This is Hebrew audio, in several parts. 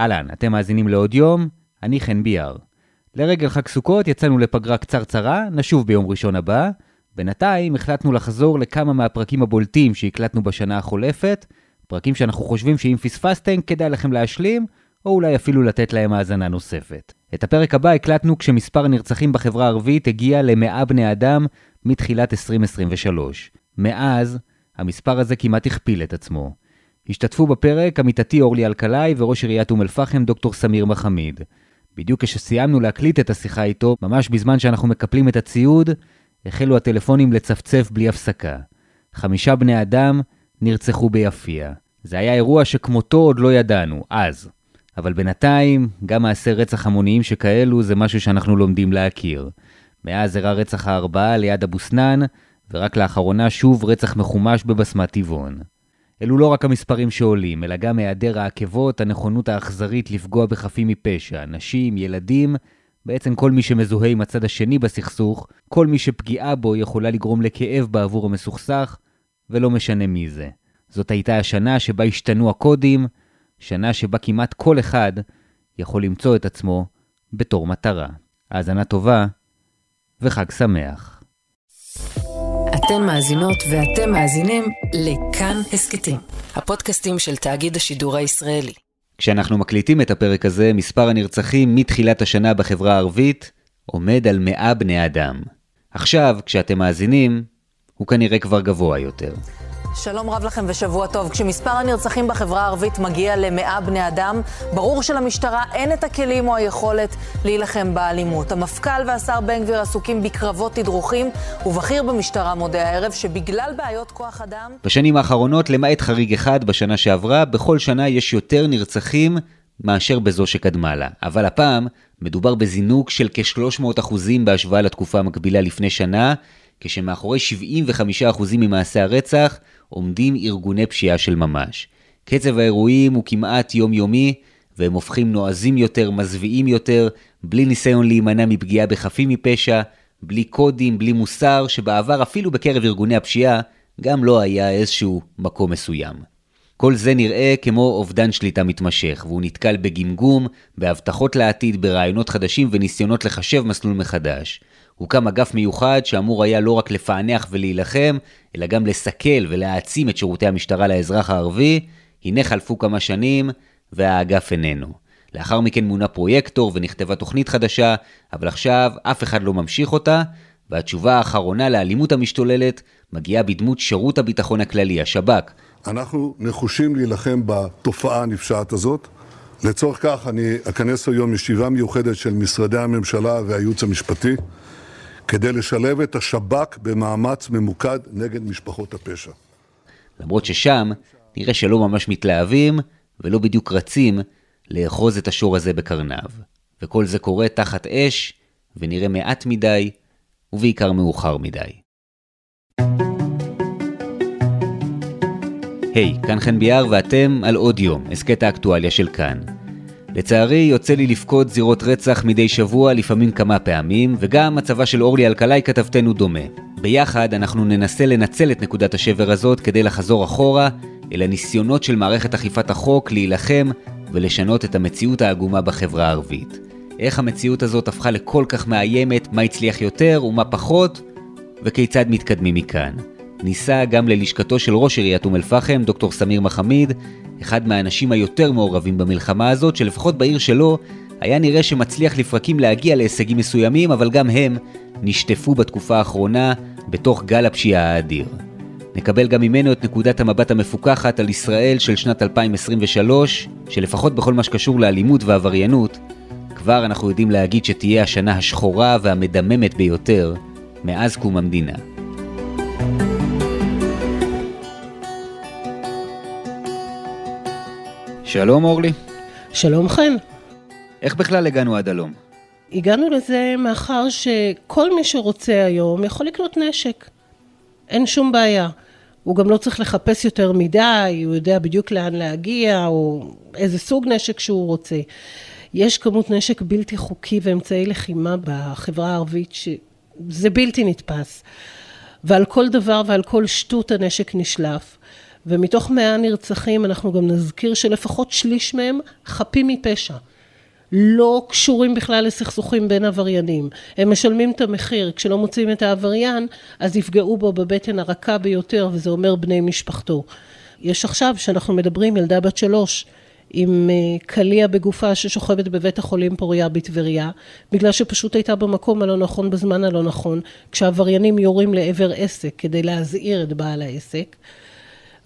אהלן, אתם מאזינים לעוד יום, אני חן ביאר. לרגל חג סוכות יצאנו לפגרה קצרצרה, נשוב ביום ראשון הבא. בינתיים החלטנו לחזור לכמה מהפרקים הבולטים שהקלטנו בשנה החולפת, פרקים שאנחנו חושבים שאם פספסתם כדאי לכם להשלים, או אולי אפילו לתת להם האזנה נוספת. את הפרק הבא הקלטנו כשמספר הנרצחים בחברה הערבית הגיע ל-100 בני אדם מתחילת 2023. מאז, המספר הזה כמעט הכפיל את עצמו. השתתפו בפרק עמיתתי אורלי אלקלעי וראש עיריית אום אל-פחם דוקטור סמיר מחמיד. בדיוק כשסיימנו להקליט את השיחה איתו, ממש בזמן שאנחנו מקפלים את הציוד, החלו הטלפונים לצפצף בלי הפסקה. חמישה בני אדם נרצחו ביפיע. זה היה אירוע שכמותו עוד לא ידענו, אז. אבל בינתיים, גם מעשי רצח המוניים שכאלו זה משהו שאנחנו לומדים להכיר. מאז אירע רצח הארבעה ליד אבו סנאן, ורק לאחרונה שוב רצח מחומש בבסמת טבעון. אלו לא רק המספרים שעולים, אלא גם היעדר העקבות, הנכונות האכזרית לפגוע בחפים מפשע, נשים, ילדים, בעצם כל מי שמזוהה עם הצד השני בסכסוך, כל מי שפגיעה בו יכולה לגרום לכאב בעבור המסוכסך, ולא משנה מי זה. זאת הייתה השנה שבה השתנו הקודים, שנה שבה כמעט כל אחד יכול למצוא את עצמו בתור מטרה. האזנה טובה וחג שמח. אתן מאזינות ואתם מאזינים לכאן הסכתים, הפודקאסטים של תאגיד השידור הישראלי. כשאנחנו מקליטים את הפרק הזה, מספר הנרצחים מתחילת השנה בחברה הערבית עומד על 100 בני אדם. עכשיו, כשאתם מאזינים, הוא כנראה כבר גבוה יותר. שלום רב לכם ושבוע טוב. כשמספר הנרצחים בחברה הערבית מגיע למאה בני אדם, ברור שלמשטרה אין את הכלים או היכולת להילחם באלימות. המפכ"ל והשר בן גביר עסוקים בקרבות תדרוכים, ובכיר במשטרה מודה הערב שבגלל בעיות כוח אדם... בשנים האחרונות, למעט חריג אחד בשנה שעברה, בכל שנה יש יותר נרצחים מאשר בזו שקדמה לה. אבל הפעם מדובר בזינוק של כ-300% בהשוואה לתקופה המקבילה לפני שנה, כשמאחורי 75% ממעשי הרצח עומדים ארגוני פשיעה של ממש. קצב האירועים הוא כמעט יומיומי, והם הופכים נועזים יותר, מזוויעים יותר, בלי ניסיון להימנע מפגיעה בחפים מפשע, בלי קודים, בלי מוסר, שבעבר אפילו בקרב ארגוני הפשיעה, גם לא היה איזשהו מקום מסוים. כל זה נראה כמו אובדן שליטה מתמשך, והוא נתקל בגמגום, בהבטחות לעתיד, ברעיונות חדשים וניסיונות לחשב מסלול מחדש. הוקם אגף מיוחד שאמור היה לא רק לפענח ולהילחם, אלא גם לסכל ולהעצים את שירותי המשטרה לאזרח הערבי. הנה חלפו כמה שנים, והאגף איננו. לאחר מכן מונה פרויקטור ונכתבה תוכנית חדשה, אבל עכשיו אף אחד לא ממשיך אותה, והתשובה האחרונה לאלימות המשתוללת מגיעה בדמות שירות הביטחון הכללי, השב"כ. אנחנו נחושים להילחם בתופעה הנפשעת הזאת. לצורך כך אני אכנס היום ישיבה מיוחדת של משרדי הממשלה והייעוץ המשפטי. כדי לשלב את השב"כ במאמץ ממוקד נגד משפחות הפשע. למרות ששם נראה שלא ממש מתלהבים ולא בדיוק רצים לאחוז את השור הזה בקרניו. וכל זה קורה תחת אש, ונראה מעט מדי, ובעיקר מאוחר מדי. היי, hey, כאן חן ביאר ואתם על עוד יום, הסכת האקטואליה של כאן. לצערי, יוצא לי לפקוד זירות רצח מדי שבוע, לפעמים כמה פעמים, וגם מצבה של אורלי אלקלעי כתבתנו דומה. ביחד אנחנו ננסה לנצל את נקודת השבר הזאת כדי לחזור אחורה אל הניסיונות של מערכת אכיפת החוק להילחם ולשנות את המציאות העגומה בחברה הערבית. איך המציאות הזאת הפכה לכל כך מאיימת, מה הצליח יותר ומה פחות, וכיצד מתקדמים מכאן. ניסה גם ללשכתו של ראש עיריית אום אל-פחם, דוקטור סמיר מחמיד, אחד מהאנשים היותר מעורבים במלחמה הזאת, שלפחות בעיר שלו היה נראה שמצליח לפרקים להגיע להישגים מסוימים, אבל גם הם נשטפו בתקופה האחרונה בתוך גל הפשיעה האדיר. נקבל גם ממנו את נקודת המבט המפוקחת על ישראל של שנת 2023, שלפחות בכל מה שקשור לאלימות ועבריינות, כבר אנחנו יודעים להגיד שתהיה השנה השחורה והמדממת ביותר מאז קום המדינה. שלום אורלי. שלום חן. איך בכלל הגענו עד הלום? הגענו לזה מאחר שכל מי שרוצה היום יכול לקנות נשק. אין שום בעיה. הוא גם לא צריך לחפש יותר מדי, הוא יודע בדיוק לאן להגיע, או איזה סוג נשק שהוא רוצה. יש כמות נשק בלתי חוקי ואמצעי לחימה בחברה הערבית שזה בלתי נתפס. ועל כל דבר ועל כל שטות הנשק נשלף. ומתוך מאה נרצחים אנחנו גם נזכיר שלפחות שליש מהם חפים מפשע. לא קשורים בכלל לסכסוכים בין עבריינים. הם משלמים את המחיר, כשלא מוצאים את העבריין, אז יפגעו בו בבטן הרכה ביותר, וזה אומר בני משפחתו. יש עכשיו, שאנחנו מדברים, ילדה בת שלוש, עם אה, קליע בגופה ששוכבת בבית החולים פוריה בטבריה, בגלל שפשוט הייתה במקום הלא נכון בזמן הלא נכון, כשעבריינים יורים לעבר עסק כדי להזהיר את בעל העסק.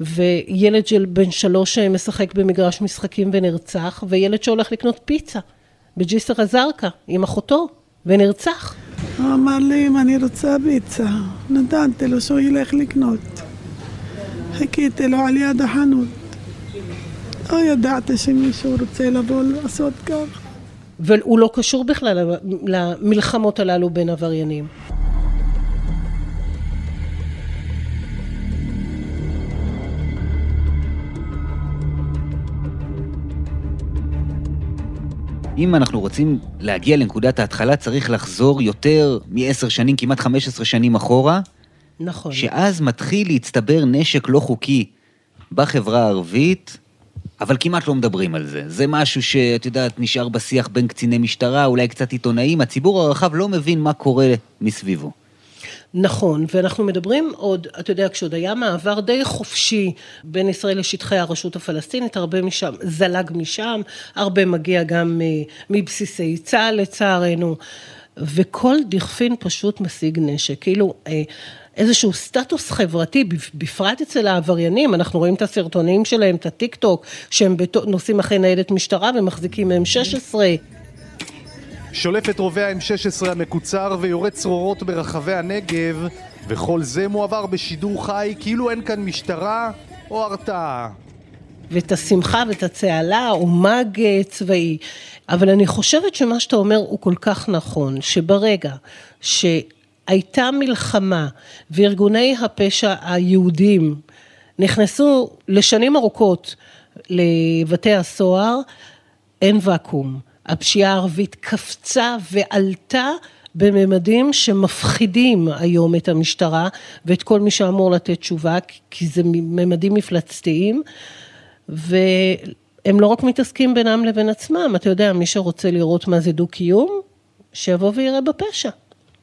וילד של בן שלוש משחק במגרש משחקים ונרצח, וילד שהולך לקנות פיצה בג'יסר א-זרקא עם אחותו, ונרצח. הוא אמר לי אם אני רוצה פיצה, נתתי לו שהוא ילך לקנות. חיכיתי לו על יד החנות. לא ידעתי שמישהו רוצה לבוא לעשות כך. והוא לא קשור בכלל למלחמות הללו בין עבריינים. אם אנחנו רוצים להגיע לנקודת ההתחלה, צריך לחזור יותר מעשר שנים, כמעט 15 שנים אחורה. נכון. שאז מתחיל להצטבר נשק לא חוקי בחברה הערבית, אבל כמעט לא מדברים על זה. זה משהו שאת יודעת, נשאר בשיח בין קציני משטרה, אולי קצת עיתונאים, הציבור הרחב לא מבין מה קורה מסביבו. נכון, ואנחנו מדברים עוד, אתה יודע, כשעוד היה מעבר די חופשי בין ישראל לשטחי הרשות הפלסטינית, הרבה משם, זלג משם, הרבה מגיע גם אה, מבסיסי צה"ל לצערנו, וכל דכפין פשוט משיג נשק, כאילו אה, איזשהו סטטוס חברתי, בפרט אצל העבריינים, אנחנו רואים את הסרטונים שלהם, את הטיק טוק, שהם נוסעים אחרי ניידת משטרה ומחזיקים M16. שולף את רובי ה-M16 המקוצר ויורד צרורות ברחבי הנגב וכל זה מועבר בשידור חי כאילו אין כאן משטרה או הרתעה. ואת השמחה ואת הצהלה או מאג אה, צבאי. אבל אני חושבת שמה שאתה אומר הוא כל כך נכון, שברגע שהייתה מלחמה וארגוני הפשע היהודים נכנסו לשנים ארוכות לבתי הסוהר, אין ואקום. הפשיעה הערבית קפצה ועלתה בממדים שמפחידים היום את המשטרה ואת כל מי שאמור לתת תשובה, כי זה ממדים מפלצתיים, והם לא רק מתעסקים בינם לבין עצמם, אתה יודע, מי שרוצה לראות מה זה דו-קיום, שיבוא ויראה בפשע.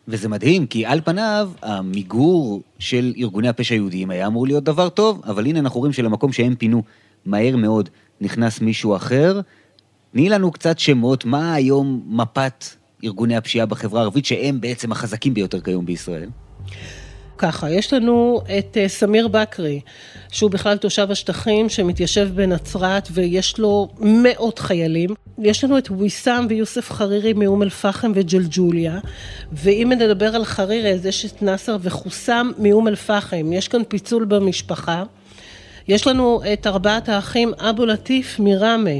וזה מדהים, כי על פניו, המיגור של ארגוני הפשע היהודיים היה אמור להיות דבר טוב, אבל הנה אנחנו רואים שלמקום שהם פינו מהר מאוד נכנס מישהו אחר, תני לנו קצת שמות, מה היום מפת ארגוני הפשיעה בחברה הערבית, שהם בעצם החזקים ביותר כיום בישראל? ככה, יש לנו את אה, סמיר בכרי, שהוא בכלל תושב השטחים, שמתיישב בנצרת ויש לו מאות חיילים. יש לנו את ויסאם ויוסף חרירי מאום אל-פחם וג'לג'וליה, ואם נדבר על חרירי, אז יש את נאסר וחוסם מאום אל-פחם. יש כאן פיצול במשפחה. יש לנו את ארבעת האחים אבו לטיף מראמה.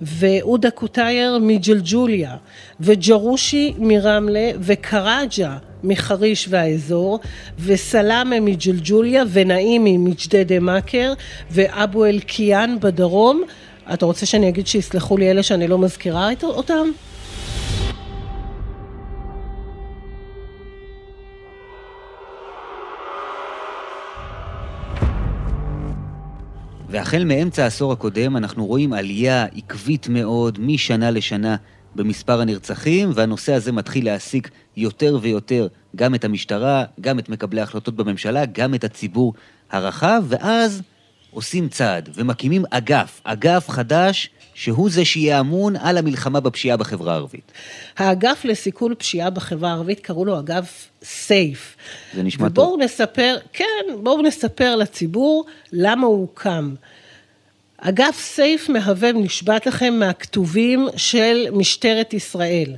ועודה קוטייר מג'לג'וליה, וג'רושי מרמלה, וקראג'ה מחריש והאזור, וסלאמה מג'לג'וליה, ונעימי מג'דדה מכר, ואבו אל-קיאן בדרום. אתה רוצה שאני אגיד שיסלחו לי אלה שאני לא מזכירה אותם? והחל מאמצע העשור הקודם אנחנו רואים עלייה עקבית מאוד משנה לשנה במספר הנרצחים, והנושא הזה מתחיל להעסיק יותר ויותר גם את המשטרה, גם את מקבלי ההחלטות בממשלה, גם את הציבור הרחב, ואז עושים צעד ומקימים אגף, אגף חדש שהוא זה שיהיה אמון על המלחמה בפשיעה בחברה הערבית. האגף לסיכול פשיעה בחברה הערבית קראו לו אגף סייף. זה נשמע ובואו טוב. ובואו נספר, כן, בואו נספר לציבור למה הוא הוקם. אגף סייף מהווה, נשבעת לכם, מהכתובים של משטרת ישראל.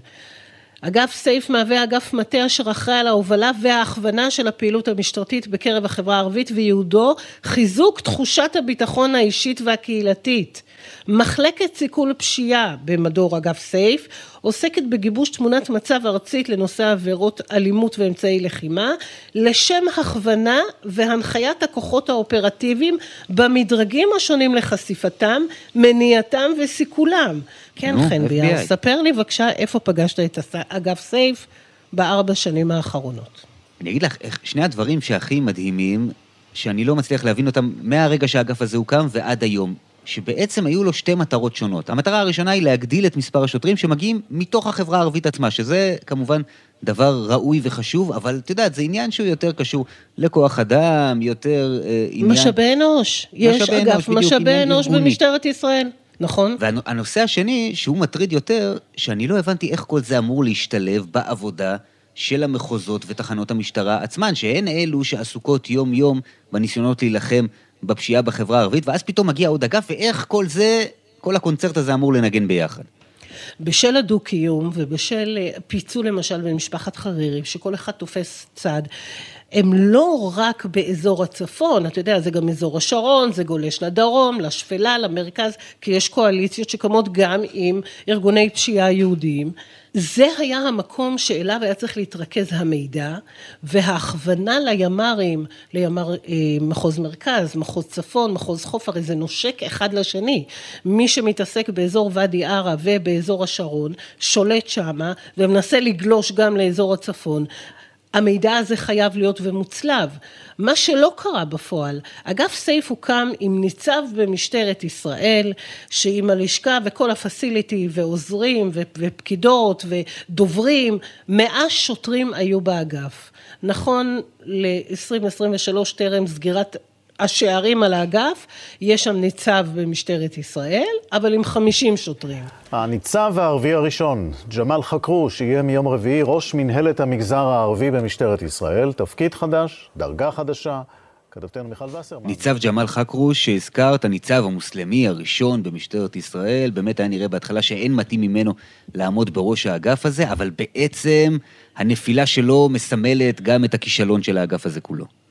אגף סייף מהווה אגף מטה אשר אחראי על ההובלה וההכוונה של הפעילות המשטרתית בקרב החברה הערבית וייעודו חיזוק תחושת הביטחון האישית והקהילתית. מחלקת סיכול פשיעה במדור אגף סייף עוסקת בגיבוש תמונת מצב ארצית לנושא עבירות אלימות ואמצעי לחימה לשם הכוונה והנחיית הכוחות האופרטיביים במדרגים השונים לחשיפתם, מניעתם וסיכולם. כן, חן ביאר, ספר לי בבקשה איפה פגשת את אגף סייף בארבע שנים האחרונות. אני אגיד לך, שני הדברים שהכי מדהימים שאני לא מצליח להבין אותם מהרגע שהאגף הזה הוקם ועד היום. שבעצם היו לו שתי מטרות שונות. המטרה הראשונה היא להגדיל את מספר השוטרים שמגיעים מתוך החברה הערבית עצמה, שזה כמובן דבר ראוי וחשוב, אבל את יודעת, זה עניין שהוא יותר קשור לכוח אדם, יותר אה, עניין... משאבי אנוש. יש אגף משאבי אנוש במשטרת ישראל. נכון. והנושא השני, שהוא מטריד יותר, שאני לא הבנתי איך כל זה אמור להשתלב בעבודה של המחוזות ותחנות המשטרה עצמן, שהן אלו שעסוקות יום-יום בניסיונות להילחם בפשיעה בחברה הערבית, ואז פתאום מגיע עוד אגף, ואיך כל זה, כל הקונצרט הזה אמור לנגן ביחד. בשל הדו-קיום ובשל אה, פיצול למשל במשפחת חרירי, שכל אחד תופס צד, הם לא רק באזור הצפון, אתה יודע, זה גם אזור השרון, זה גולש לדרום, לשפלה, למרכז, כי יש קואליציות שקמות גם עם ארגוני פשיעה יהודיים. זה היה המקום שאליו היה צריך להתרכז המידע וההכוונה לימ"רים, לימ"ר אה, מחוז מרכז, מחוז צפון, מחוז חוף, הרי זה נושק אחד לשני. מי שמתעסק באזור ואדי ערה ובאזור השרון, שולט שמה ומנסה לגלוש גם לאזור הצפון. המידע הזה חייב להיות ומוצלב. מה שלא קרה בפועל, אגף סייף הוקם עם ניצב במשטרת ישראל, שעם הלשכה וכל הפסיליטי ועוזרים ופקידות ודוברים, מאה שוטרים היו באגף. נכון ל-2023 טרם סגירת השערים על האגף, יש שם ניצב במשטרת ישראל, אבל עם 50 שוטרים. הניצב הערבי הראשון, ג'מאל חכרוש, יהיה מיום רביעי ראש מנהלת המגזר הערבי במשטרת ישראל. תפקיד חדש, דרגה חדשה. כתבתנו מיכל וסרמן. ניצב ג'מאל חכרוש, שהזכרת, הניצב המוסלמי הראשון במשטרת ישראל, באמת היה נראה בהתחלה שאין מתאים ממנו לעמוד בראש האגף הזה, אבל בעצם הנפילה שלו מסמלת גם את הכישלון של האגף הזה כולו.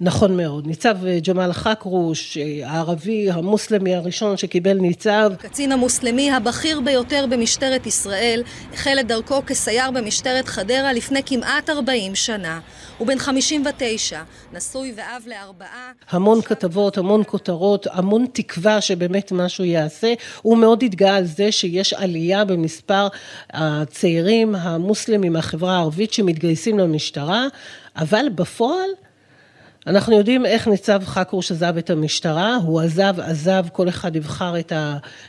נכון מאוד. ניצב ג'מאל חכרוש, אה, הערבי המוסלמי הראשון שקיבל ניצב. הקצין המוסלמי הבכיר ביותר במשטרת ישראל, החל את דרכו כסייר במשטרת חדרה לפני כמעט 40 שנה. הוא בן 59, נשוי ואב לארבעה. המון כתבות, המון כותרות, המון תקווה שבאמת משהו יעשה. הוא מאוד התגאה על זה שיש עלייה במספר הצעירים המוסלמים מהחברה הערבית שמתגייסים למשטרה, אבל בפועל אנחנו יודעים איך ניצב חכרוש עזב את המשטרה, הוא עזב, עזב, כל אחד יבחר את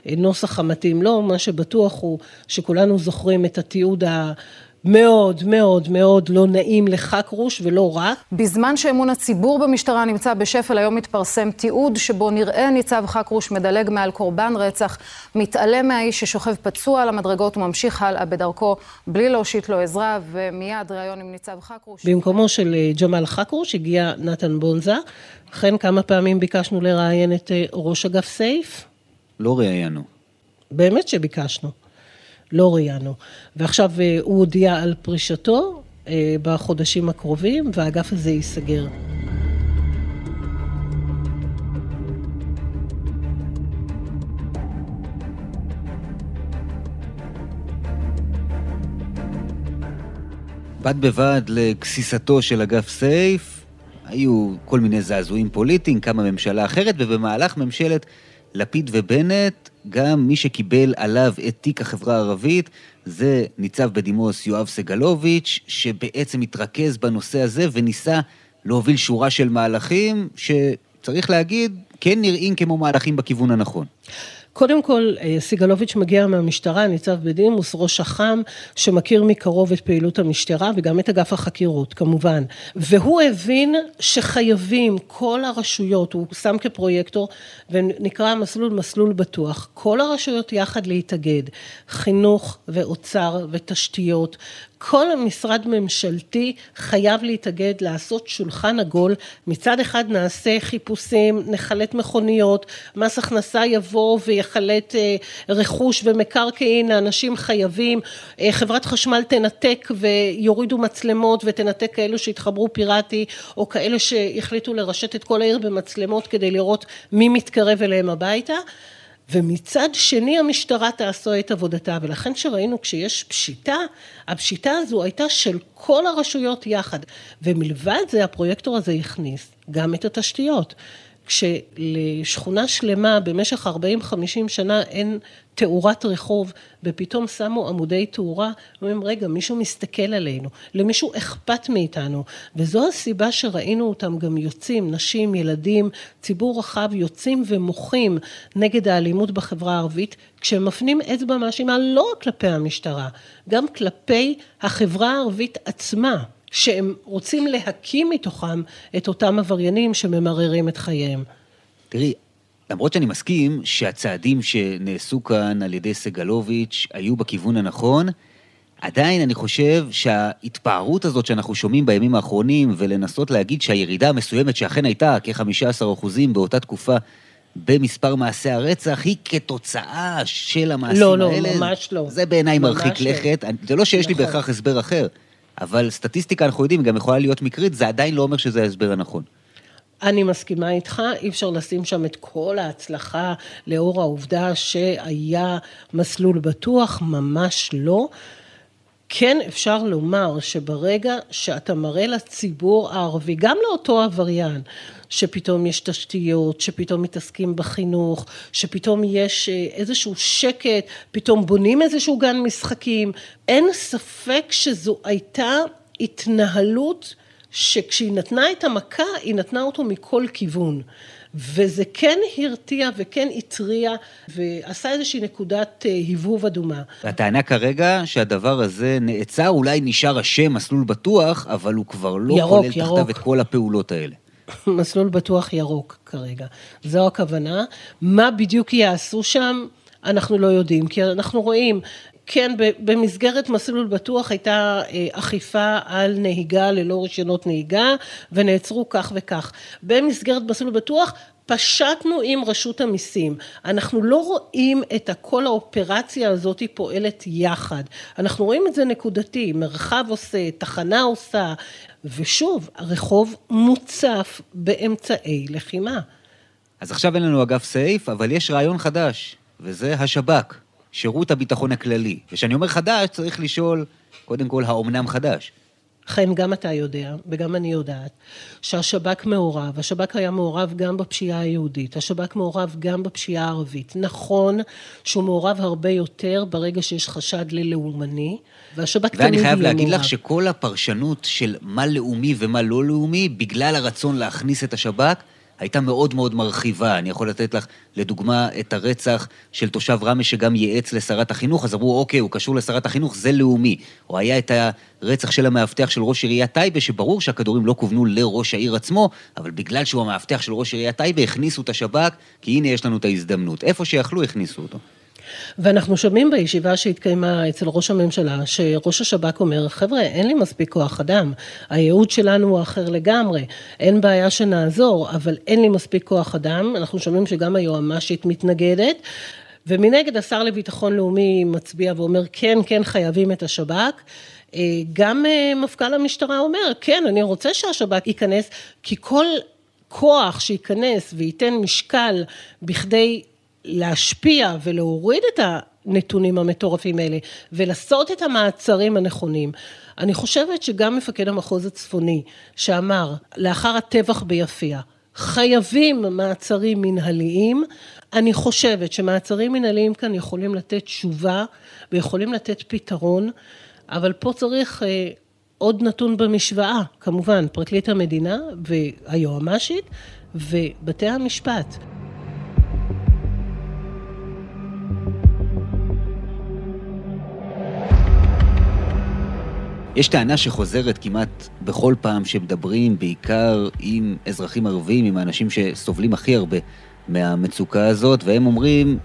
הנוסח המתאים לו, מה שבטוח הוא שכולנו זוכרים את התיעוד ה... מאוד מאוד מאוד לא נעים לחכרוש ולא רק. בזמן שאמון הציבור במשטרה נמצא בשפל, היום מתפרסם תיעוד שבו נראה ניצב חכרוש מדלג מעל קורבן רצח, מתעלם מהאיש ששוכב פצוע על המדרגות וממשיך הלאה בדרכו בלי להושיט לו עזרה, ומיד ראיון עם ניצב חכרוש. במקומו של אה, ג'מאל חכרוש הגיע נתן בונזה. אכן כמה פעמים ביקשנו לראיין את אה, ראש אגף סייף? לא ראיינו. באמת שביקשנו. לא ראיינו. ועכשיו אה, הוא הודיע על פרישתו אה, בחודשים הקרובים, והאגף הזה ייסגר. בד בבד לגסיסתו של אגף סייף, היו כל מיני זעזועים פוליטיים, קמה ממשלה אחרת, ובמהלך ממשלת לפיד ובנט, גם מי שקיבל עליו את תיק החברה הערבית, זה ניצב בדימוס יואב סגלוביץ', שבעצם התרכז בנושא הזה וניסה להוביל שורה של מהלכים, שצריך להגיד, כן נראים כמו מהלכים בכיוון הנכון. קודם כל, אה, סיגלוביץ' מגיע מהמשטרה, ניצב בדימוס, ראש אח"ם, שמכיר מקרוב את פעילות המשטרה וגם את אגף החקירות, כמובן. והוא הבין שחייבים, כל הרשויות, הוא שם כפרויקטור, ונקרא המסלול מסלול בטוח, כל הרשויות יחד להתאגד, חינוך ואוצר ותשתיות, כל משרד ממשלתי חייב להתאגד, לעשות שולחן עגול, מצד אחד נעשה חיפושים, נחלט מכוניות, מס הכנסה יבוא ויחלט אה, רכוש ומקרקעין לאנשים חייבים, אה, חברת חשמל תנתק ויורידו מצלמות ותנתק כאלו שהתחברו פיראטי, או כאלה שהחליטו לרשת את כל העיר במצלמות כדי לראות מי מתקרב אליהם הביתה. ומצד שני המשטרה תעשו את עבודתה, ולכן שראינו כשיש פשיטה, הפשיטה הזו הייתה של כל הרשויות יחד, ומלבד זה הפרויקטור הזה הכניס גם את התשתיות. כשלשכונה שלמה במשך 40-50 שנה אין תאורת רחוב, ופתאום שמו עמודי תאורה, אומרים, רגע, מישהו מסתכל עלינו, למישהו אכפת מאיתנו, וזו הסיבה שראינו אותם גם יוצאים, נשים, ילדים, ציבור רחב, יוצאים ומוחים נגד האלימות בחברה הערבית, כשהם מפנים אצבע מאשימה לא רק כלפי המשטרה, גם כלפי החברה הערבית עצמה. שהם רוצים להקים מתוכם את אותם עבריינים שממררים את חייהם. תראי, למרות שאני מסכים שהצעדים שנעשו כאן על ידי סגלוביץ' היו בכיוון הנכון, עדיין אני חושב שההתפארות הזאת שאנחנו שומעים בימים האחרונים, ולנסות להגיד שהירידה המסוימת שאכן הייתה כ-15% באותה תקופה במספר מעשי הרצח, היא כתוצאה של המעשים לא, לא, האלה. לא, ממש לא. זה בעיניי מרחיק לא. לכת. זה לא שיש לי נכון. בהכרח הסבר אחר, אבל סטטיסטיקה אנחנו יודעים, גם יכולה להיות מקרית, זה עדיין לא אומר שזה ההסבר הנכון. אני מסכימה איתך, אי אפשר לשים שם את כל ההצלחה לאור העובדה שהיה מסלול בטוח, ממש לא. כן אפשר לומר שברגע שאתה מראה לציבור הערבי, גם לאותו עבריין, שפתאום יש תשתיות, שפתאום מתעסקים בחינוך, שפתאום יש אה, איזשהו שקט, פתאום בונים איזשהו גן משחקים, אין ספק שזו הייתה התנהלות שכשהיא נתנה את המכה, היא נתנה אותו מכל כיוון. וזה כן הרתיע וכן התריע ועשה איזושהי נקודת אה, הבהוב אדומה. הטענה כרגע שהדבר הזה נעצר, אולי נשאר השם מסלול בטוח, אבל הוא כבר לא ירוק, כולל ירוק. תחתיו את כל הפעולות האלה. מסלול בטוח ירוק כרגע. זו הכוונה. מה בדיוק יעשו שם, אנחנו לא יודעים, כי אנחנו רואים, כן, במסגרת מסלול בטוח הייתה אה, אכיפה על נהיגה ללא רישיונות נהיגה, ונעצרו כך וכך. במסגרת מסלול בטוח, פשטנו עם רשות המיסים. אנחנו לא רואים את כל האופרציה הזאת פועלת יחד. אנחנו רואים את זה נקודתי, מרחב עושה, תחנה עושה, ושוב, הרחוב מוצף באמצעי לחימה. אז עכשיו אין לנו אגף סייף, אבל יש רעיון חדש, וזה השב"כ, שירות הביטחון הכללי. וכשאני אומר חדש, צריך לשאול, קודם כל, האומנם חדש? חן, גם אתה יודע, וגם אני יודעת, שהשב"כ מעורב, השב"כ היה מעורב גם בפשיעה היהודית, השב"כ מעורב גם בפשיעה הערבית. נכון שהוא מעורב הרבה יותר ברגע שיש חשד ללאומני, והשב"כ תמיד יהיה ואני מעורב. חייב להגיד לך שכל הפרשנות של מה לאומי ומה לא לאומי, בגלל הרצון להכניס את השב"כ, הייתה מאוד מאוד מרחיבה. אני יכול לתת לך, לדוגמה, את הרצח של תושב ראמה שגם ייעץ לשרת החינוך, אז אמרו, אוקיי, הוא קשור לשרת החינוך, זה לאומי. או היה את הרצח של המאבטח של ראש עיריית טייבה, שברור שהכדורים לא כוונו לראש העיר עצמו, אבל בגלל שהוא המאבטח של ראש עיריית טייבה, הכניסו את השב"כ, כי הנה יש לנו את ההזדמנות. איפה שיכלו, הכניסו אותו. ואנחנו שומעים בישיבה שהתקיימה אצל ראש הממשלה, שראש השב"כ אומר, חבר'ה, אין לי מספיק כוח אדם, הייעוד שלנו הוא אחר לגמרי, אין בעיה שנעזור, אבל אין לי מספיק כוח אדם, אנחנו שומעים שגם היועמ"שית מתנגדת, ומנגד השר לביטחון לאומי מצביע ואומר, כן, כן, חייבים את השב"כ. אה, גם אה, מפכ"ל המשטרה אומר, כן, אני רוצה שהשב"כ ייכנס, כי כל כוח שייכנס וייתן משקל בכדי להשפיע ולהוריד את הנתונים המטורפים האלה ולעשות את המעצרים הנכונים. אני חושבת שגם מפקד המחוז הצפוני שאמר לאחר הטבח ביפיע חייבים מעצרים מנהליים, אני חושבת שמעצרים מנהליים כאן יכולים לתת תשובה ויכולים לתת פתרון, אבל פה צריך אה, עוד נתון במשוואה, כמובן פרקליט המדינה והיועמ"שית ובתי המשפט. יש טענה שחוזרת כמעט בכל פעם שמדברים, בעיקר עם אזרחים ערבים, עם האנשים שסובלים הכי הרבה מהמצוקה הזאת, והם אומרים,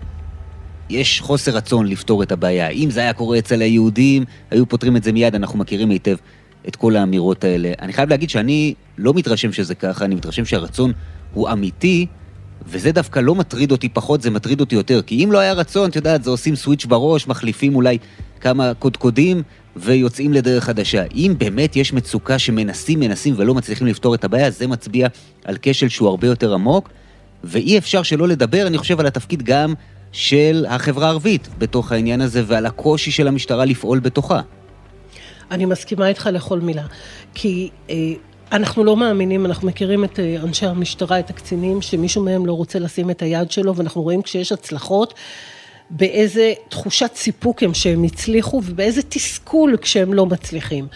יש חוסר רצון לפתור את הבעיה. אם זה היה קורה אצל היהודים, היו פותרים את זה מיד, אנחנו מכירים היטב את כל האמירות האלה. אני חייב להגיד שאני לא מתרשם שזה ככה, אני מתרשם שהרצון הוא אמיתי, וזה דווקא לא מטריד אותי פחות, זה מטריד אותי יותר. כי אם לא היה רצון, את יודעת, זה עושים סוויץ' בראש, מחליפים אולי כמה קודקודים, ויוצאים לדרך חדשה. אם באמת יש מצוקה שמנסים, מנסים ולא מצליחים לפתור את הבעיה, זה מצביע על כשל שהוא הרבה יותר עמוק, ואי אפשר שלא לדבר, אני חושב, על התפקיד גם של החברה הערבית בתוך העניין הזה, ועל הקושי של המשטרה לפעול בתוכה. אני מסכימה איתך לכל מילה, כי אה, אנחנו לא מאמינים, אנחנו מכירים את אה, אנשי המשטרה, את הקצינים, שמישהו מהם לא רוצה לשים את היד שלו, ואנחנו רואים כשיש הצלחות, באיזה תחושת סיפוק הם שהם הצליחו ובאיזה תסכול כשהם לא מצליחים.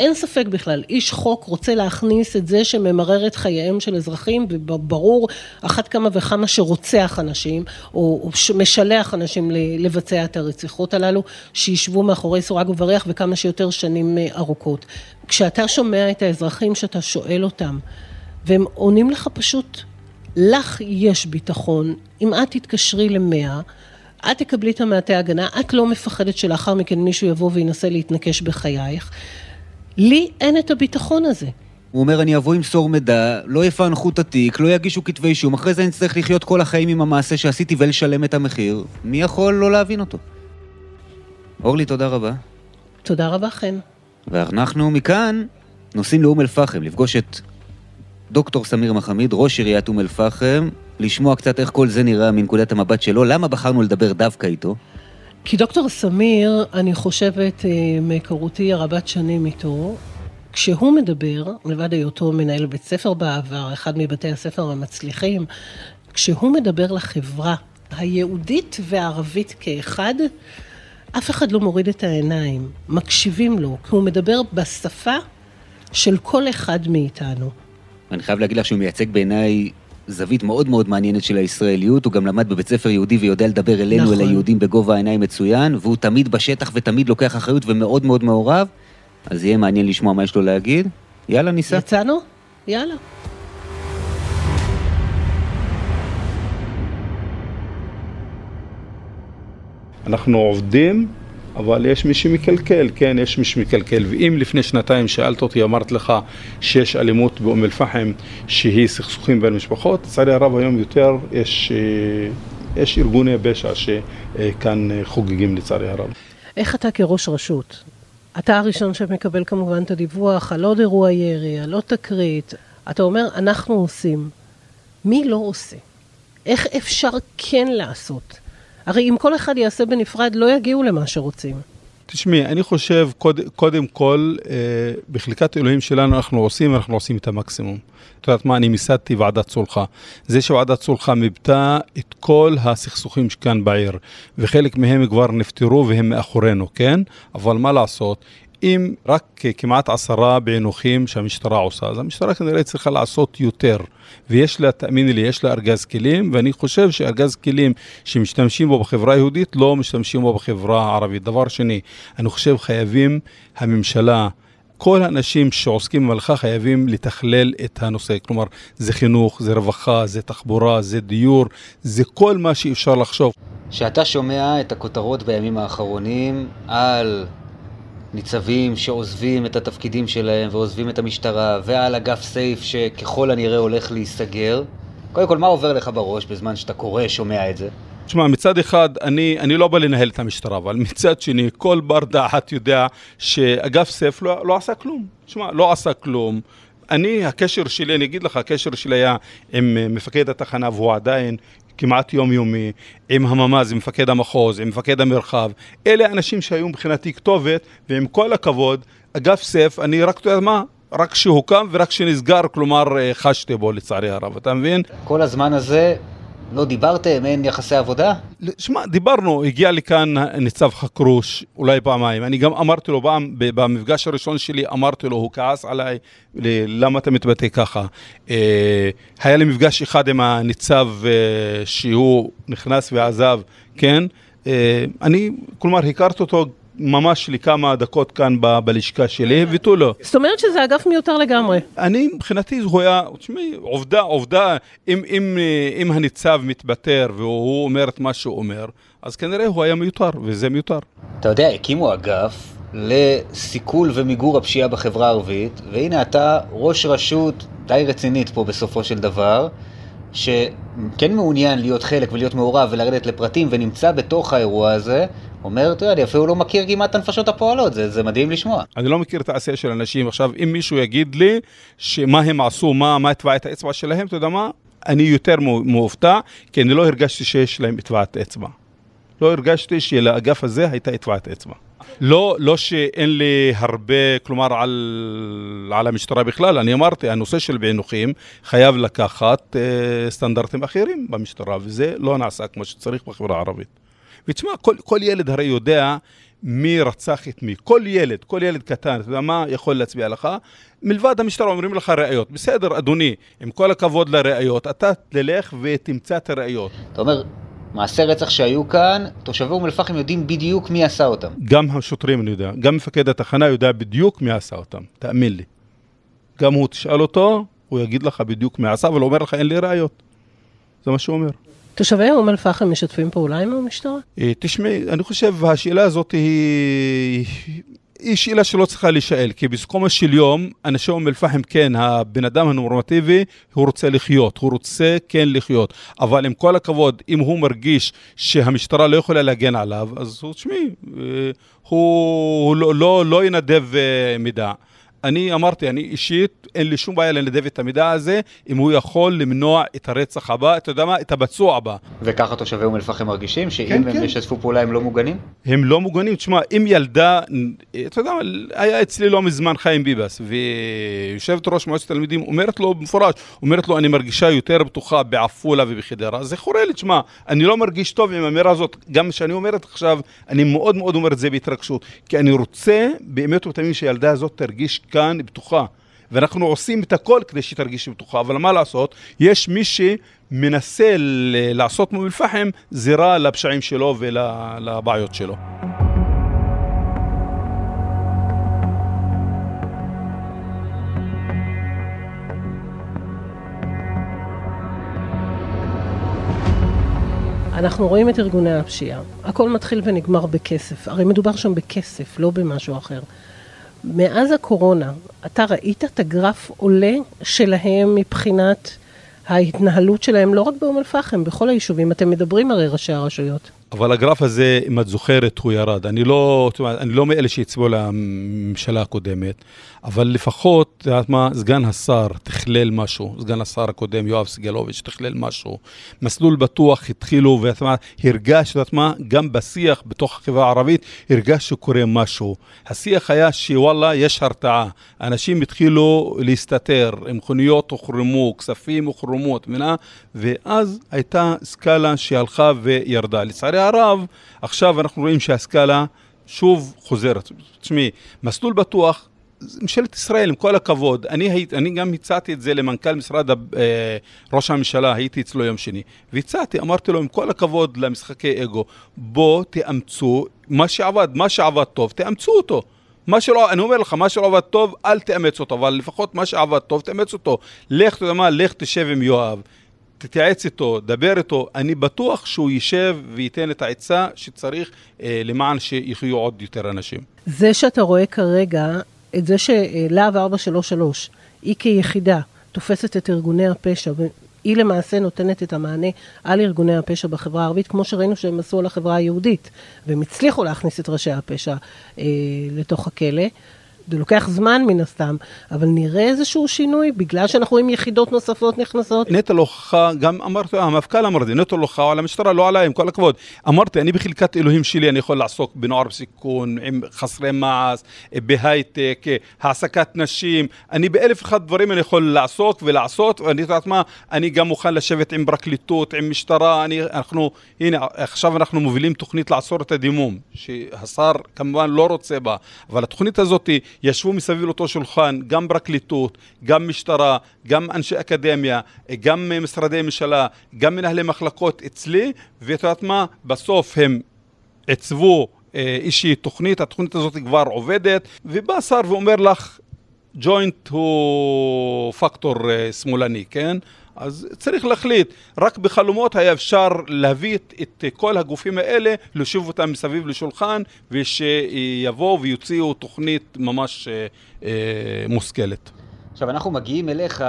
אין ספק בכלל, איש חוק רוצה להכניס את זה שממרר את חייהם של אזרחים, וברור אחת כמה וכמה שרוצח אנשים, או משלח אנשים לבצע את הרציחות הללו, שישבו מאחורי סורג ובריח וכמה שיותר שנים אה, ארוכות. כשאתה שומע את האזרחים שאתה שואל אותם, והם עונים לך פשוט, לך יש ביטחון, אם את תתקשרי למאה, את תקבלי את המעטה הגנה, את לא מפחדת שלאחר מכן מישהו יבוא וינסה להתנקש בחייך. לי אין את הביטחון הזה. הוא אומר, אני אבוא עם סור מידע, לא יפענחו את התיק, לא יגישו כתבי אישום, אחרי זה אני אצטרך לחיות כל החיים עם המעשה שעשיתי ולשלם את המחיר. מי יכול לא להבין אותו? אורלי, תודה רבה. תודה רבה, חן. ואנחנו מכאן נוסעים לאום אל-פחם, לפגוש את דוקטור סמיר מחמיד, ראש עיריית אום אל-פחם, לשמוע קצת איך כל זה נראה מנקודת המבט שלו. למה בחרנו לדבר דווקא איתו? כי דוקטור סמיר, אני חושבת, אה, מהיכרותי הרבת שנים איתו, כשהוא מדבר, לבד היותו מנהל בית ספר בעבר, אחד מבתי הספר המצליחים, כשהוא מדבר לחברה היהודית והערבית כאחד, אף אחד לא מוריד את העיניים, מקשיבים לו, כי הוא מדבר בשפה של כל אחד מאיתנו. אני חייב להגיד לך שהוא מייצג בעיניי זווית מאוד מאוד מעניינת של הישראליות, הוא גם למד בבית ספר יהודי ויודע לדבר אלינו, נכון. אל היהודים בגובה העיניים מצוין, והוא תמיד בשטח ותמיד לוקח אחריות ומאוד מאוד מעורב, אז יהיה מעניין לשמוע מה יש לו להגיד. יאללה, ניסה. יצאנו? יאללה. אנחנו עובדים אבל יש מי שמקלקל, כן, יש מי שמקלקל. ואם לפני שנתיים שאלת אותי, אמרת לך שיש אלימות באום אל-פחם שהיא סכסוכים בין משפחות, לצערי הרב היום יותר יש, אה, יש ארגוני פשע שכאן חוגגים לצערי הרב. איך אתה כראש רשות, אתה הראשון שמקבל כמובן את הדיווח על עוד אירוע ירי, על עוד תקרית, אתה אומר, אנחנו עושים. מי לא עושה? איך אפשר כן לעשות? הרי אם כל אחד יעשה בנפרד, לא יגיעו למה שרוצים. תשמעי, אני חושב, קוד, קודם כל, אה, בחלקת אלוהים שלנו אנחנו עושים, אנחנו עושים את המקסימום. את יודעת מה, אני מיסדתי ועדת סולחה. זה שוועדת סולחה מיפתה את כל הסכסוכים שכאן בעיר, וחלק מהם כבר נפתרו והם מאחורינו, כן? אבל מה לעשות, אם רק כמעט עשרה בעינוכים שהמשטרה עושה, אז המשטרה כנראה צריכה לעשות יותר. ויש לה, תאמיני לי, יש לה ארגז כלים, ואני חושב שארגז כלים שמשתמשים בו בחברה היהודית, לא משתמשים בו בחברה הערבית. דבר שני, אני חושב חייבים הממשלה, כל האנשים שעוסקים במלאכה חייבים לתכלל את הנושא. כלומר, זה חינוך, זה רווחה, זה תחבורה, זה דיור, זה כל מה שאפשר לחשוב. כשאתה שומע את הכותרות בימים האחרונים על ניצבים שעוזבים את התפקידים שלהם ועוזבים את המשטרה, ועל אגף סייף שככל הנראה הולך להיסגר. קודם כל, מה עובר לך בראש בזמן שאתה קורא, שומע את זה? תשמע, מצד אחד, אני, אני לא בא לנהל את המשטרה, אבל מצד שני, כל בר דעת יודע שאגף סייף לא, לא עשה כלום. תשמע, לא עשה כלום. אני, הקשר שלי, אני אגיד לך, הקשר שלי היה עם מפקד התחנה, והוא עדיין כמעט יומיומי, עם הממ"ז, עם מפקד המחוז, עם מפקד המרחב. אלה אנשים שהיו מבחינתי כתובת, ועם כל הכבוד, אגף סף, אני רק, אתה יודע מה? רק שהוקם ורק שנסגר, כלומר אה, חשתי בו לצערי הרב, אתה מבין? כל הזמן הזה לא דיברתם? אין יחסי עבודה? שמע, דיברנו, הגיע לכאן ניצב חכרוש אולי פעמיים. אני גם אמרתי לו פעם, במפגש הראשון שלי אמרתי לו, הוא כעס עליי, למה אתה מתבטא ככה? אה, היה לי מפגש אחד עם הניצב אה, שהוא נכנס ועזב, כן? אה, אני, כלומר, הכרתי אותו ממש לכמה דקות כאן ב- בלשכה שלי, ותו לא. זאת אומרת שזה אגף מיותר לגמרי. אני, מבחינתי, הוא היה, תשמעי, עובדה, עובדה, אם, אם, אם הניצב מתבטר והוא אומר את מה שהוא אומר, אז כנראה הוא היה מיותר, וזה מיותר. אתה יודע, הקימו אגף לסיכול ומיגור הפשיעה בחברה הערבית, והנה אתה ראש רשות די רצינית פה בסופו של דבר. שכן מעוניין להיות חלק ולהיות מעורב ולרדת לפרטים ונמצא בתוך האירוע הזה, אומר, תראה, אני אפילו לא מכיר כמעט את הנפשות הפועלות, זה, זה מדהים לשמוע. אני לא מכיר את העשייה של אנשים. עכשיו, אם מישהו יגיד לי שמה הם עשו, מה, מה טבעת האצבע שלהם, אתה יודע מה? אני יותר מופתע, כי אני לא הרגשתי שיש להם טבעת אצבע. לא הרגשתי שלאגף הזה הייתה טבעת אצבע. לא, לא שאין לי הרבה, כלומר, על, על המשטרה בכלל. אני אמרתי, הנושא של פענוחים חייב לקחת אה, סטנדרטים אחרים במשטרה, וזה לא נעשה כמו שצריך בחברה הערבית. ותשמע, כל, כל ילד הרי יודע מי רצח את מי. כל ילד, כל ילד קטן, אתה יודע מה יכול להצביע לך? מלבד המשטרה אומרים לך ראיות. בסדר, אדוני, עם כל הכבוד לראיות, אתה תלך ותמצא את הראיות. אתה אומר, מעשי רצח שהיו כאן, תושבי אום אל-פחם יודעים בדיוק מי עשה אותם. גם השוטרים, אני יודע, גם מפקד התחנה יודע בדיוק מי עשה אותם, תאמין לי. גם הוא, תשאל אותו, הוא יגיד לך בדיוק מי עשה, אבל הוא אומר לך, אין לי ראיות. זה מה שהוא אומר. תושבי אום אל-פחם משתפים פעולה עם המשטרה? אה, תשמעי, אני חושב, השאלה הזאת היא... היא שאלה שלא צריכה להישאל, כי בסיכומו של יום, אנשי אום אל-פחם, כן, הבן אדם הנורמטיבי, הוא רוצה לחיות, הוא רוצה כן לחיות. אבל עם כל הכבוד, אם הוא מרגיש שהמשטרה לא יכולה להגן עליו, אז הוא, תשמעי, אה, הוא, הוא לא, לא, לא ינדב אה, מידע. אני אמרתי, אני אישית, אין לי שום בעיה לנדב את המידע הזה, אם הוא יכול למנוע את הרצח הבא, אתה יודע מה? את הבצוע הבא. וככה תושבי אום אל-פחם מרגישים? שאם כן, הם כן. ישתפו פעולה הם לא מוגנים? הם לא מוגנים. תשמע, אם ילדה, אתה יודע, היה אצלי לא מזמן חיים ביבס, ויושבת ראש מועצת תלמידים אומרת לו במפורש, אומרת לו, אני מרגישה יותר בטוחה בעפולה ובחדרה. זה חורה לי, תשמע, אני לא מרגיש טוב עם האמירה הזאת, גם כשאני אומרת עכשיו, אני מאוד מאוד אומר את זה בהתרגשות, כי אני רוצה באמת ובתמים שהילדה הזאת תרגיש כאן בטוחה. ואנחנו עושים את הכל כדי שהיא תרגיש בטוחה, אבל מה לעשות? יש מי שמנסה לעשות מאום אל-פחם זירה לפשעים שלו ולבעיות שלו. אנחנו רואים את ארגוני הפשיעה. הכל מתחיל ונגמר בכסף. הרי מדובר שם בכסף, לא במשהו אחר. מאז הקורונה, אתה ראית את הגרף עולה שלהם מבחינת ההתנהלות שלהם, לא רק באום אל-פחם, בכל היישובים. אתם מדברים הרי ראשי הרשויות. אבל הגרף הזה, אם את זוכרת, הוא ירד. אני לא, אני לא מאלה שהצביעו לממשלה הקודמת, אבל לפחות, את יודעת מה, סגן השר תכלל משהו, סגן השר הקודם, יואב סגלוביץ', תכלל משהו. מסלול בטוח התחילו, ואת יודעת מה, הרגש, את יודעת מה, גם בשיח בתוך החברה הערבית, הרגש שקורה משהו. השיח היה שוואלה, יש הרתעה. אנשים התחילו להסתתר, מכוניות הוחרמו, כספים הוחרמו, את מבינה? ואז הייתה סקאלה שהלכה וירדה. לצערי הרב, עכשיו אנחנו רואים שהסקאלה שוב חוזרת. תשמעי, מסלול בטוח, ממשלת ישראל, עם כל הכבוד, אני, היית, אני גם הצעתי את זה למנכ"ל משרד אה, ראש הממשלה, הייתי אצלו יום שני, והצעתי, אמרתי לו, עם כל הכבוד למשחקי אגו, בוא תאמצו מה שעבד, מה שעבד טוב, תאמצו אותו. מה שלא, אני אומר לך, מה שלא עבד טוב, אל תאמץ אותו, אבל לפחות מה שעבד טוב, תאמץ אותו. לך, אתה יודע מה, לך תשב עם יואב, תתייעץ איתו, דבר איתו, אני בטוח שהוא יישב וייתן את העצה שצריך אה, למען שיחיו עוד יותר אנשים. זה שאתה רואה כרגע את זה שלהב 433, היא כיחידה תופסת את ארגוני הפשע, והיא למעשה נותנת את המענה על ארגוני הפשע בחברה הערבית, כמו שראינו שהם עשו על החברה היהודית, והם הצליחו להכניס את ראשי הפשע אה, לתוך הכלא. זה לוקח זמן מן הסתם, אבל נראה איזשהו שינוי, בגלל שאנחנו רואים יחידות נוספות נכנסות. נטל הוכחה, גם אמרתי, המפכ"ל אמר את זה, נטל הוכחה על המשטרה, לא עליי, עם כל הכבוד. אמרתי, אני בחלקת אלוהים שלי, אני יכול לעסוק בנוער בסיכון, עם חסרי מעש, בהייטק, העסקת נשים, אני באלף אחד דברים אני יכול לעסוק ולעשות, ואני יודעת מה, אני גם מוכן לשבת עם פרקליטות, עם משטרה, אני, אנחנו, הנה, עכשיו אנחנו מובילים תוכנית לעצור את הדימום, שהשר כמובן לא רוצה בה, אבל התוכנית הזאת, ישבו מסביב לאותו שולחן גם פרקליטות, גם משטרה, גם אנשי אקדמיה, גם משרדי ממשלה, גם מנהלי מחלקות אצלי, ואת יודעת מה? בסוף הם עיצבו אה, איזושהי תוכנית, התוכנית הזאת כבר עובדת, ובא שר ואומר לך, ג'וינט הוא פקטור אה, שמאלני, כן? אז צריך להחליט, רק בחלומות היה אפשר להביא את, כל הגופים האלה, להושיב אותם מסביב לשולחן, ושיבואו ויוציאו תוכנית ממש אה, אה, מושכלת. עכשיו, אנחנו מגיעים אליך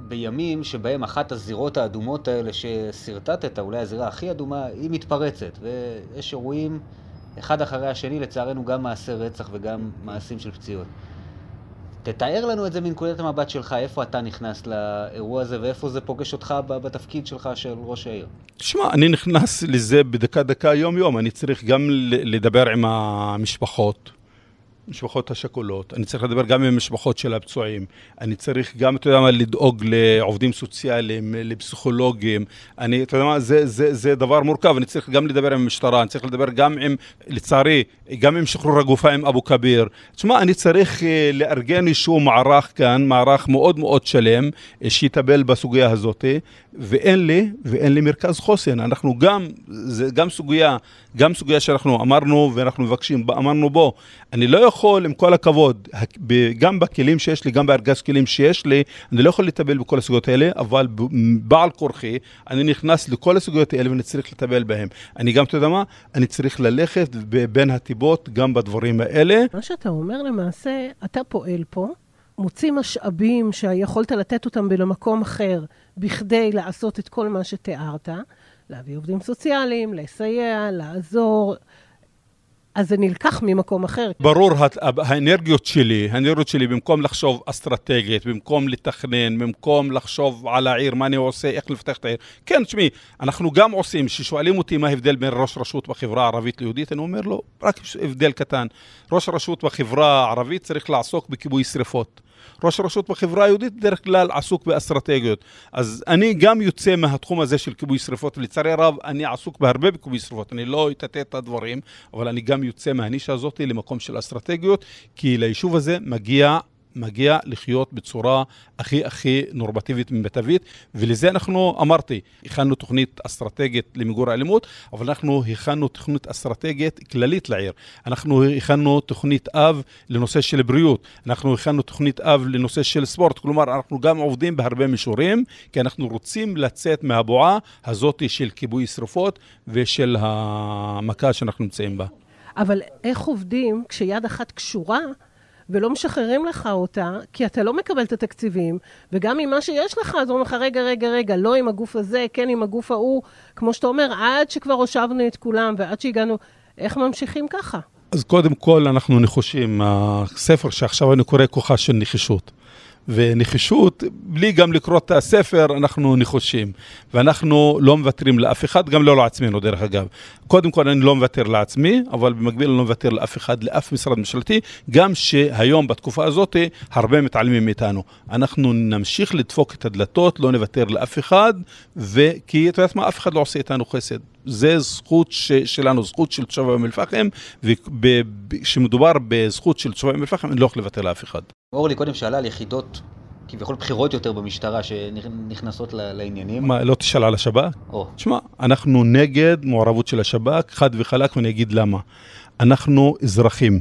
בימים שבהם אחת הזירות האדומות האלה ששרטטת, אולי הזירה הכי אדומה, היא מתפרצת, ויש אירועים אחד אחרי השני, לצערנו גם מעשי רצח וגם מעשים של פציעות. תתאר לנו את זה מנקודת המבט שלך, איפה אתה נכנס לאירוע הזה ואיפה זה פוגש אותך בתפקיד שלך של ראש העיר. תשמע, אני נכנס לזה בדקה-דקה, יום-יום. אני צריך גם לדבר עם המשפחות, המשפחות השכולות, אני צריך לדבר גם עם המשפחות של הפצועים, אני צריך גם, אתה יודע מה, לדאוג לעובדים סוציאליים, לפסיכולוגים, אני, אתה יודע מה, זה, זה, זה דבר מורכב, אני צריך גם לדבר עם המשטרה, אני צריך לדבר גם עם, לצערי, גם עם שחרור הגופה עם אבו כביר. תשמע, אני צריך אה, לארגן איזשהו מערך כאן, מערך מאוד מאוד שלם, אה, שיטפל בסוגיה הזאת, ואין לי, ואין לי מרכז חוסן. אנחנו גם, זה גם סוגיה, גם סוגיה שאנחנו אמרנו ואנחנו מבקשים, אמרנו בו, אני לא יכול, עם כל הכבוד, גם בכלים שיש לי, גם בארגז כלים שיש לי, אני לא יכול לטפל בכל הסוגיות האלה, אבל בעל כורחי, אני נכנס לכל הסוגיות האלה ואני צריך לטפל בהן. אני גם, אתה יודע מה? אני צריך ללכת בין הטיבות גם בדברים האלה. מה שאתה אומר למעשה, אתה פועל פה, מוציא משאבים שיכולת לתת אותם במקום אחר, בכדי לעשות את כל מה שתיארת, להביא עובדים סוציאליים, לסייע, לעזור, אז זה נלקח ממקום אחר. ברור, האנרגיות שלי, האנרגיות שלי, במקום לחשוב אסטרטגית, במקום לתכנן, במקום לחשוב על העיר, מה אני עושה, איך לפתח את העיר. כן, תשמעי, אנחנו גם עושים, כששואלים אותי מה ההבדל בין ראש רשות בחברה הערבית ליהודית, אני אומר לו, רק הבדל קטן. ראש רשות בחברה הערבית צריך לעסוק בכיבוי שרפות. ראש רשות בחברה היהודית בדרך כלל עסוק באסטרטגיות. אז אני גם יוצא מהתחום הזה של כיבוי שרפות, ולצערי הרב אני עסוק בהרבה בכיבוי שרפות, אני לא אטאטא את הדברים, אבל אני גם יוצא מהנישה הזאת למקום של אסטרטגיות, כי ליישוב הזה מגיע מגיע לחיות בצורה הכי הכי נורמטיבית ומיטבית, ולזה אנחנו, אמרתי, הכנו תוכנית אסטרטגית למיגור האלימות, אבל אנחנו הכנו תוכנית אסטרטגית כללית לעיר. אנחנו הכנו תוכנית אב לנושא של בריאות, אנחנו הכנו תוכנית אב לנושא של ספורט, כלומר, אנחנו גם עובדים בהרבה מישורים, כי אנחנו רוצים לצאת מהבועה הזאת של כיבוי שרפות ושל המכה שאנחנו נמצאים בה. אבל איך עובדים כשיד אחת קשורה ולא משחררים לך אותה, כי אתה לא מקבל את התקציבים, וגם עם מה שיש לך, אז אומרים לך, רגע, רגע, רגע, לא עם הגוף הזה, כן עם הגוף ההוא, כמו שאתה אומר, עד שכבר הושבנו את כולם ועד שהגענו, איך ממשיכים ככה? אז קודם כל אנחנו נחושים, הספר שעכשיו אני קורא כוחה של נחישות. ונחישות, בלי גם לקרוא את הספר, אנחנו נחושים. ואנחנו לא מוותרים לאף אחד, גם לא לעצמנו דרך אגב. קודם כל אני לא מוותר לעצמי, אבל במקביל אני לא מוותר לאף אחד, לאף משרד ממשלתי, גם שהיום בתקופה הזאת הרבה מתעלמים מאיתנו. אנחנו נמשיך לדפוק את הדלתות, לא נוותר לאף אחד, וכי את יודעת מה, אף אחד לא עושה איתנו חסד. זה זכות ש, שלנו, זכות של תושבי אום אל-פחם, וכשמדובר בזכות של תושבי אום אל-פחם, אני לא יכול לוותר לאף אחד. אורלי קודם שאלה על יחידות כביכול בכירות יותר במשטרה שנכנסות לעניינים. מה, לא תשאל על השב"כ? תשמע, אנחנו נגד מעורבות של השב"כ, חד וחלק, ואני אגיד למה. אנחנו אזרחים.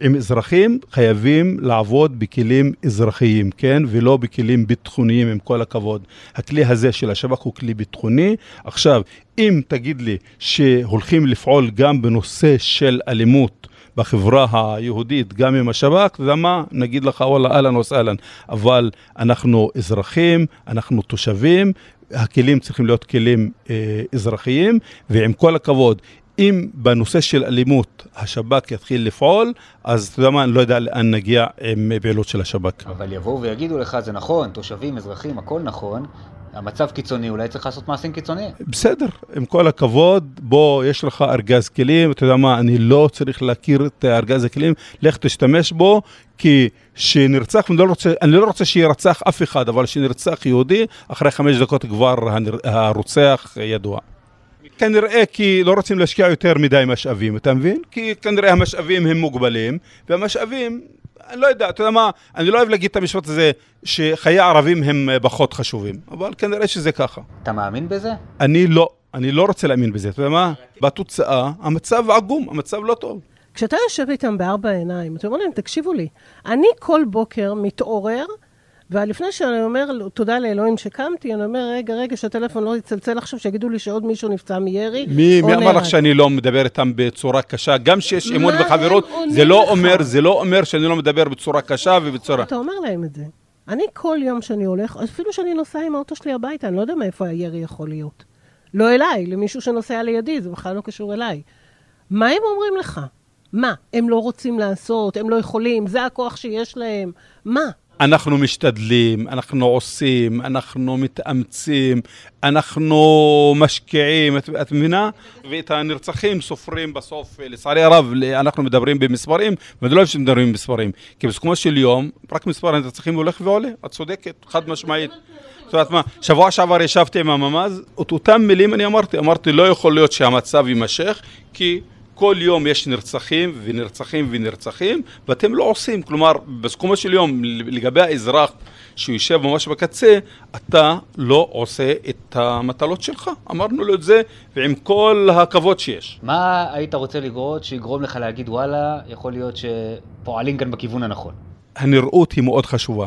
עם אזרחים חייבים לעבוד בכלים אזרחיים, כן? ולא בכלים ביטחוניים, עם כל הכבוד. הכלי הזה של השב"כ הוא כלי ביטחוני. עכשיו, אם תגיד לי שהולכים לפעול גם בנושא של אלימות, בחברה היהודית, גם עם השב"כ, אתה יודע מה? נגיד לך וואלה אהלן וסהלן. אבל אנחנו אזרחים, אנחנו תושבים, הכלים צריכים להיות כלים אה, אזרחיים, ועם כל הכבוד, אם בנושא של אלימות השב"כ יתחיל לפעול, אז אתה יודע מה, אני לא יודע לאן נגיע עם פעילות של השב"כ. אבל יבואו ויגידו לך, זה נכון, תושבים, אזרחים, הכל נכון, המצב קיצוני, אולי צריך לעשות מעשים קיצוניים. בסדר, עם כל הכבוד, בוא, יש לך ארגז כלים, אתה יודע מה, אני לא צריך להכיר את ארגז הכלים, לך תשתמש בו, כי שנרצח, אני לא רוצה, אני לא רוצה שירצח אף אחד, אבל שנרצח יהודי, אחרי חמש דקות כבר הרוצח ידוע. כנראה כי לא רוצים להשקיע יותר מדי משאבים, אתה מבין? כי כנראה המשאבים הם מוגבלים, והמשאבים אני לא יודע, אתה יודע מה, אני לא אוהב להגיד את המשפט הזה שחיי הערבים הם אה, פחות חשובים, אבל כנראה שזה ככה. אתה מאמין בזה? אני לא, אני לא רוצה להאמין בזה, אתה יודע מה? בתוצאה, המצב עגום, המצב לא טוב. כשאתה יושב איתם בארבע עיניים, אתה אומר להם, תקשיבו לי, אני כל בוקר מתעורר, ולפני שאני אומר תודה לאלוהים שקמתי, אני אומר, רגע, רגע, שהטלפון לא יצלצל עכשיו, שיגידו לי שעוד מישהו נפצע מירי. מי, מי אמר לך שאני לא מדבר איתם בצורה קשה? גם שיש אמון וחברות, זה לא אומר, זה לא אומר שאני לא מדבר בצורה קשה ובצורה... אתה אומר להם את זה. אני כל יום שאני הולך, אפילו שאני נוסעה עם האוטו שלי הביתה, אני לא יודע מאיפה הירי יכול להיות. לא אליי, למישהו שנוסע לידי, זה בכלל לא קשור אליי. מה הם אומרים לך? מה, הם לא רוצים לעשות, הם לא יכולים, זה הכוח שיש להם. מה? אנחנו משתדלים, אנחנו עושים, אנחנו מתאמצים, אנחנו משקיעים, את, את מבינה? ואת הנרצחים סופרים בסוף, לצערי הרב, אנחנו מדברים במספרים, ואני לא אוהב שמדברים במספרים, כי בסיכומו של יום, רק מספר הנרצחים הולך ועולה, את צודקת, חד משמעית. את יודעת מה, שבוע שעבר ישבתי עם הממ"ז, את אותם מילים אני אמרתי, אמרתי לא יכול להיות שהמצב יימשך, כי כל יום יש נרצחים ונרצחים ונרצחים, ואתם לא עושים. כלומר, בסיכומו של יום, לגבי האזרח שיושב ממש בקצה, אתה לא עושה את המטלות שלך. אמרנו לו את זה, ועם כל הכבוד שיש. מה היית רוצה לראות שיגרום לך להגיד, וואלה, יכול להיות שפועלים כאן בכיוון הנכון? הנראות היא מאוד חשובה.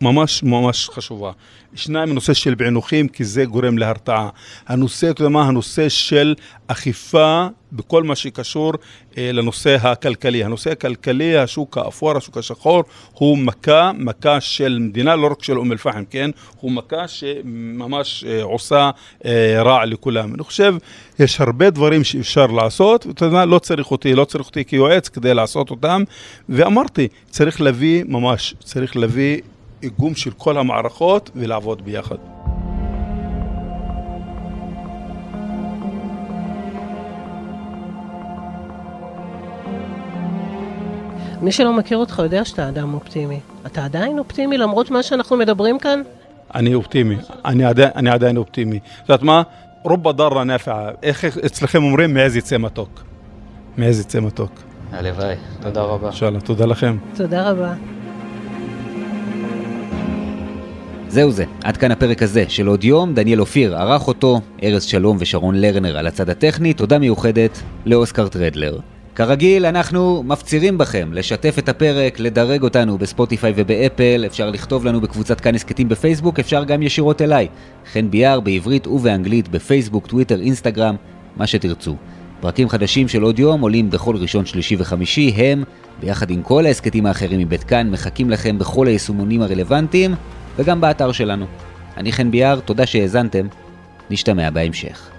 ממש ממש חשובה. שניים, הנושא של פענוחים, כי זה גורם להרתעה. הנושא, אתה יודע מה, הנושא של אכיפה בכל מה שקשור אה, לנושא הכלכלי. הנושא הכלכלי, השוק האפור, השוק השחור, הוא מכה, מכה של מדינה, לא רק של אום אל-פחם, כן? הוא מכה שממש אה, עושה אה, רע לכולם. אני חושב, יש הרבה דברים שאפשר לעשות, ואתה יודע, לא צריך אותי, לא צריך אותי כיועץ כדי לעשות אותם, ואמרתי, צריך להביא, ממש, צריך להביא איגום של כל המערכות ולעבוד ביחד. מי שלא מכיר אותך יודע שאתה אדם אופטימי. אתה עדיין אופטימי למרות מה שאנחנו מדברים כאן? אני אופטימי, אני עדיין, אני עדיין אופטימי. את יודעת מה? רובה דרה נפעה. איך אצלכם אומרים? מעז יצא מתוק. מעז יצא מתוק. הלוואי, תודה רבה. אינשאללה, תודה לכם. תודה רבה. זהו זה, עד כאן הפרק הזה של עוד יום, דניאל אופיר ערך אותו, ארז שלום ושרון לרנר על הצד הטכני, תודה מיוחדת לאוסקר טרדלר. כרגיל, אנחנו מפצירים בכם לשתף את הפרק, לדרג אותנו בספוטיפיי ובאפל, אפשר לכתוב לנו בקבוצת כאן הסכתים בפייסבוק, אפשר גם ישירות אליי. חן ביאר בעברית ובאנגלית בפייסבוק, טוויטר, אינסטגרם, מה שתרצו. פרקים חדשים של עוד יום עולים בכל ראשון, שלישי וחמישי, הם, ביחד עם כל ההסכתים האחרים מבית כאן, מחכים לכם בכל היישומונים הרלוונטיים. וגם באתר שלנו. אני חן ביאר, תודה שהאזנתם, נשתמע בהמשך.